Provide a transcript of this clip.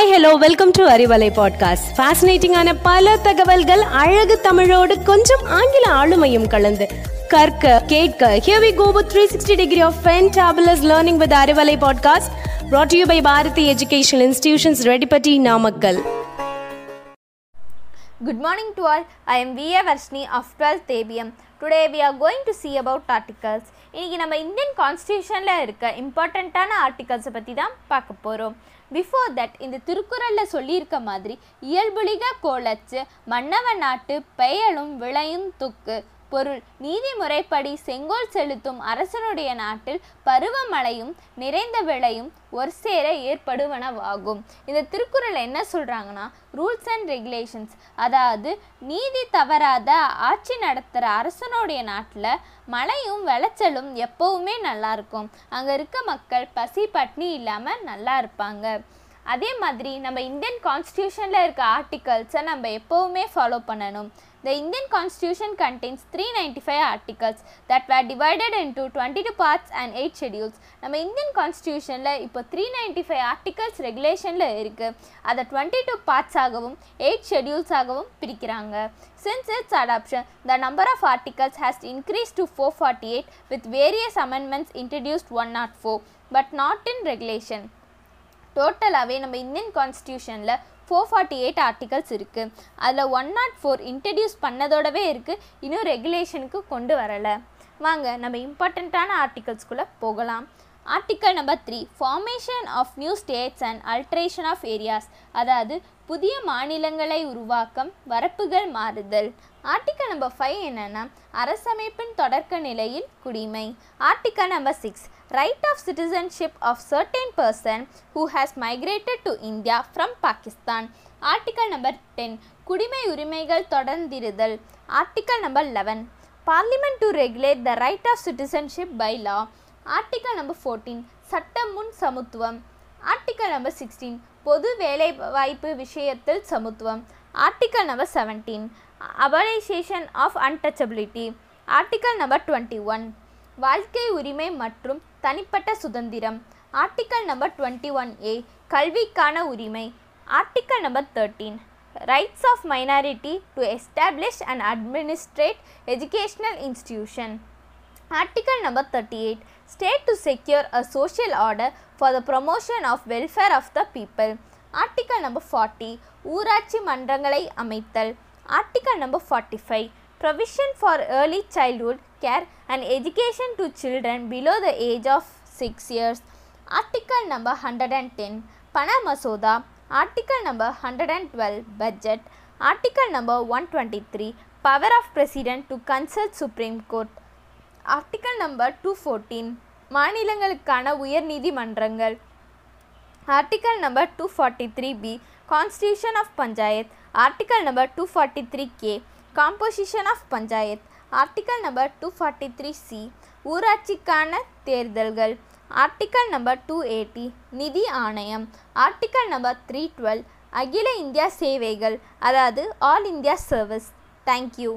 Hi hello welcome to Arivalai podcast ஃபேசினேட்டிங்கான பல தகவல்கள் அழகு தமிழோடு கொஞ்சம் ஆங்கில ஆளுமையும் கலந்து. கற்க கேட்க here we go with 360 degree of fantabulous learning with Arivalai podcast brought to you by Bharathi educational institutions Reddipatti Namakkal Good morning to all. I am V.A. Varshni of 12th ABM. Today we are going to see about articles இன்றைக்கி நம்ம Indian கான்ஸ்டியூஷனில் இருக்க இம்பார்ட்டண்ட்டான ஆர்டிகல்ஸை பற்றி தான் பார்க்க போகிறோம் before that இந்த திருக்குறளில் சொல்லியிருக்க மாதிரி இயல்புலிக கோலச்சு மன்னவன் நாட்டு பெயலும் விளையும் துக்கு பொருள். நீதிமுறைப்படி செங்கோல் செலுத்தும் அரசனுடைய நாட்டில் பருவமழையும் நிறைந்த விளையும் ஒரு சேர ஏற்படுவனவாகும். இந்த திருக்குறள் என்ன சொல்கிறாங்கன்னா ரூல்ஸ் அண்ட் ரெகுலேஷன்ஸ் அதாவது நீதி தவறாத ஆட்சி நடத்துகிற அரசனுடைய நாட்டில் மழையும் விளைச்சலும் எப்போவுமே நல்லா இருக்கும். அங்கே இருக்க மக்கள் பசி பட்னி இல்லாமல் நல்லா இருப்பாங்க. அதே மாதிரி நம்ம இந்தியன் கான்ஸ்டியூஷனில் இருக்க ஆர்டிகல்ஸை நம்ம எப்போவுமே ஃபாலோ பண்ணணும். The Indian Constitution contains 395 articles that were divided into 22 parts and 8 schedules. நம்ம இந்தியன் கான்ஸ்டியூஷனில் இப்போ த்ரீ நைன்டி ஃபைவ் ஆர்டிகல்ஸ் ரெகுலேஷனில் இருக்குது அதை டுவெண்ட்டி டூ பார்ட்ஸாகவும் எயிட் ஷெடியூல்ஸாகவும் பிரிக்கிறாங்க. Since its adoption the number of articles has increase to four forty eight with various amendments introduced one nought four but not in regulation டோட்டலாகவே நம்ம Indian கான்ஸ்டியூஷனில் four forty eight articles இருக்குது அதில் one not four introduce பண்ணதோடவே இருக்குது இன்னும் ரெகுலேஷனுக்கு கொண்டு வரலை. வாங்க நம்ம இம்பார்ட்டண்ட்டான ஆர்டிகல்ஸ்குள்ளே போகலாம். Article number three formation of new states and alteration of areas அதாவது புதிய மாநிலங்களை உருவாக்கம் வரப்புகள் மாறுதல். ஆர்டிக்கல் நம்பர் ஃபைவ் என்னென்னா அரசமைப்பின் தொடக்க நிலையில் குடிமை. Article number six right of citizenship of certain person who has migrated to India from Pakistan article number ten குடிமை உரிமைகள் தொடர்ந்திருதல். Article number eleven parliament to regulate the right of citizenship by law article number fourteen சட்டம் முன் சமத்துவம் article number sixteen பொது வேலை வாய்ப்பு விஷயத்தில் சமத்துவம் article number seventeen abolition of untouchability article number twenty one வாழ்க்கை உரிமை மற்றும் தனிப்பட்ட சுதந்திரம். Article number twenty one A கல்விக்கான உரிமை. Article number thirteen rights of minority to establish and administrate educational institution article number thirty eight state to secure a social order for the promotion of welfare of the people article number forty ஊராட்சி மன்றங்களை அமைத்தல் article number forty five provision for early childhood care and education to children below the age of six years article number hundred and ten பண மசோதா article number hundred and twelve budget article number one twenty three power of president article number two fourteen மாநிலங்களுக்கான உயர் நீதிமன்றங்கள். Article number two forty three B constitution of panchayat article number two forty three K composition of panchayat article number two forty three C ஊராட்சிக்கான தேர்தல்கள். Article number two eighty நிதி ஆணையம் article number three twelve அகில India சேவைகள் அதாவது all India service thank you